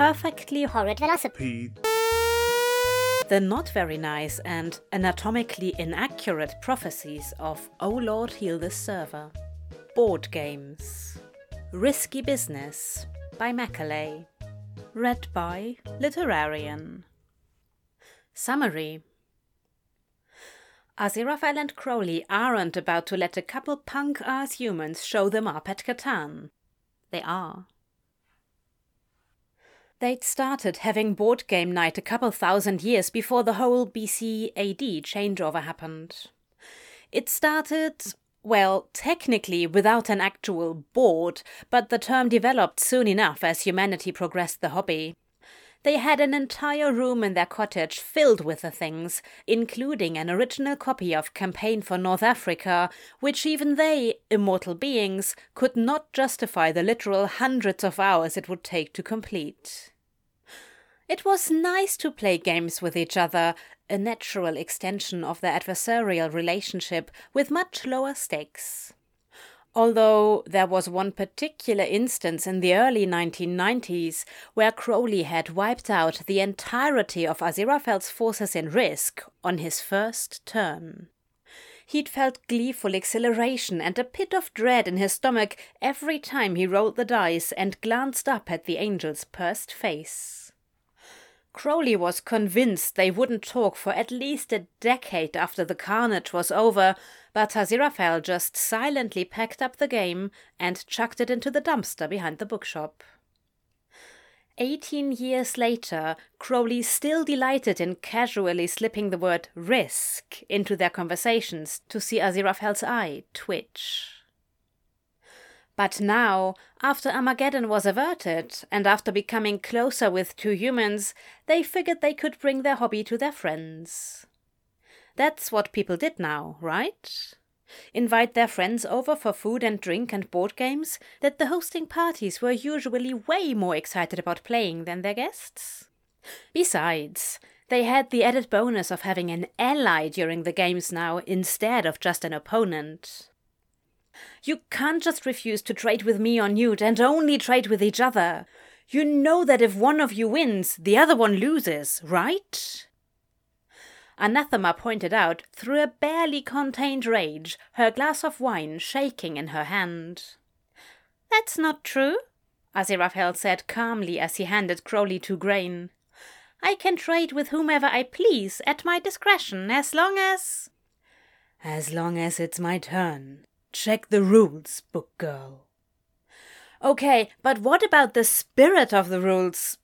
perfectly horrid velocipede. The not very nice and anatomically inaccurate prophecies of Oh Lord Heal This Server. Board Games. Risky Business by Macaulay. Read by Literarian. Summary Aziraphale and Crowley aren't about to let a couple punk ass humans show them up at Catan. They are. They'd started having board game night a couple thousand years before the whole BC AD changeover happened. It started, well, technically without an actual board, but the term developed soon enough as humanity progressed the hobby. They had an entire room in their cottage filled with the things, including an original copy of Campaign for North Africa, which even they, immortal beings, could not justify the literal hundreds of hours it would take to complete. It was nice to play games with each other, a natural extension of their adversarial relationship with much lower stakes. Although there was one particular instance in the early 1990s where Crowley had wiped out the entirety of Aziraphale's forces in Risk on his first turn. He'd felt gleeful exhilaration and a pit of dread in his stomach every time he rolled the dice and glanced up at the angel's pursed face. Crowley was convinced they wouldn't talk for at least a decade after the carnage was over, but Aziraphale just silently packed up the game and chucked it into the dumpster behind the bookshop. Eighteen years later, Crowley still delighted in casually slipping the word risk into their conversations to see Aziraphale's eye twitch. But now, after Armageddon was averted, and after becoming closer with two humans, they figured they could bring their hobby to their friends. That's what people did now, right? Invite their friends over for food and drink and board games that the hosting parties were usually way more excited about playing than their guests. Besides, they had the added bonus of having an ally during the games now instead of just an opponent. You can't just refuse to trade with me on Newt and only trade with each other. You know that if one of you wins, the other one loses, right? Anathema pointed out, through a barely contained rage, her glass of wine shaking in her hand. That's not true, Aziraphale said calmly as he handed Crowley two grain. I can trade with whomever I please at my discretion, as long as. As long as it's my turn, Check the rules, book girl. Okay, but what about the spirit of the rules?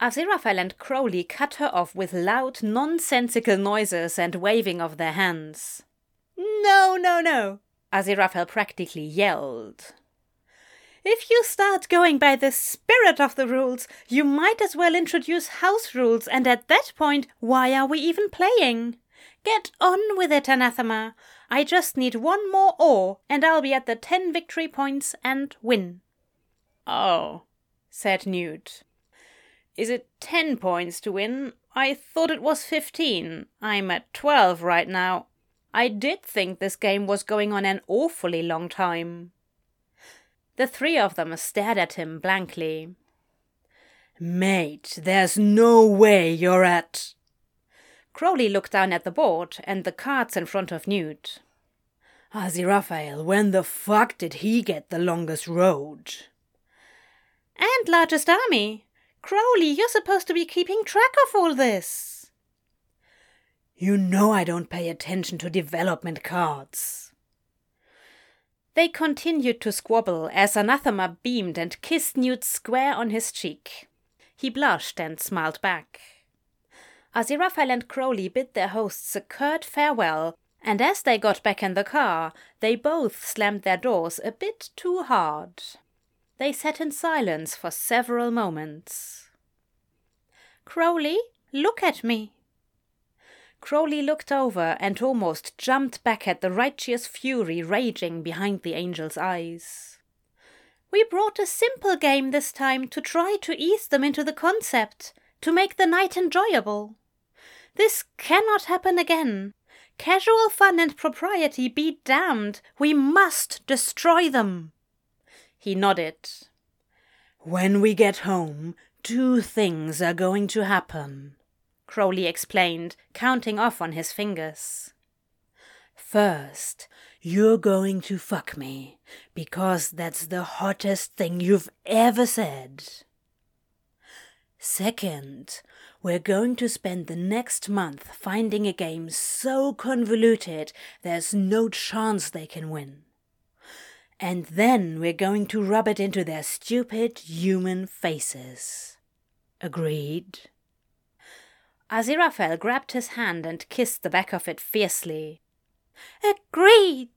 Aziraphale and Crowley cut her off with loud, nonsensical noises and waving of their hands. No, no, no, Aziraphale practically yelled. If you start going by the spirit of the rules, you might as well introduce house rules, and at that point, why are we even playing? Get on with it, Anathema. I just need one more ore, and I'll be at the ten victory points and win. Oh, said Newt. Is it ten points to win? I thought it was fifteen. I'm at twelve right now. I did think this game was going on an awfully long time. The three of them stared at him blankly. Mate, there's no way you're at. Crowley looked down at the board and the cards in front of Newt. Aziraphale, when the fuck did he get the longest road? And largest army. Crowley, you're supposed to be keeping track of all this. You know I don't pay attention to development cards. They continued to squabble as Anathema beamed and kissed Newt square on his cheek. He blushed and smiled back. Aziraphale and Crowley bid their hosts a curt farewell, and as they got back in the car, they both slammed their doors a bit too hard. They sat in silence for several moments. Crowley, look at me. Crowley looked over and almost jumped back at the righteous fury raging behind the angel's eyes. We brought a simple game this time to try to ease them into the concept, to make the night enjoyable. This cannot happen again. Casual fun and propriety be damned. We must destroy them. He nodded. When we get home, two things are going to happen, Crowley explained, counting off on his fingers. First, you're going to fuck me, because that's the hottest thing you've ever said. Second, we're going to spend the next month finding a game so convoluted there's no chance they can win. And then we're going to rub it into their stupid human faces. Agreed? Aziraphale grabbed his hand and kissed the back of it fiercely. Agreed!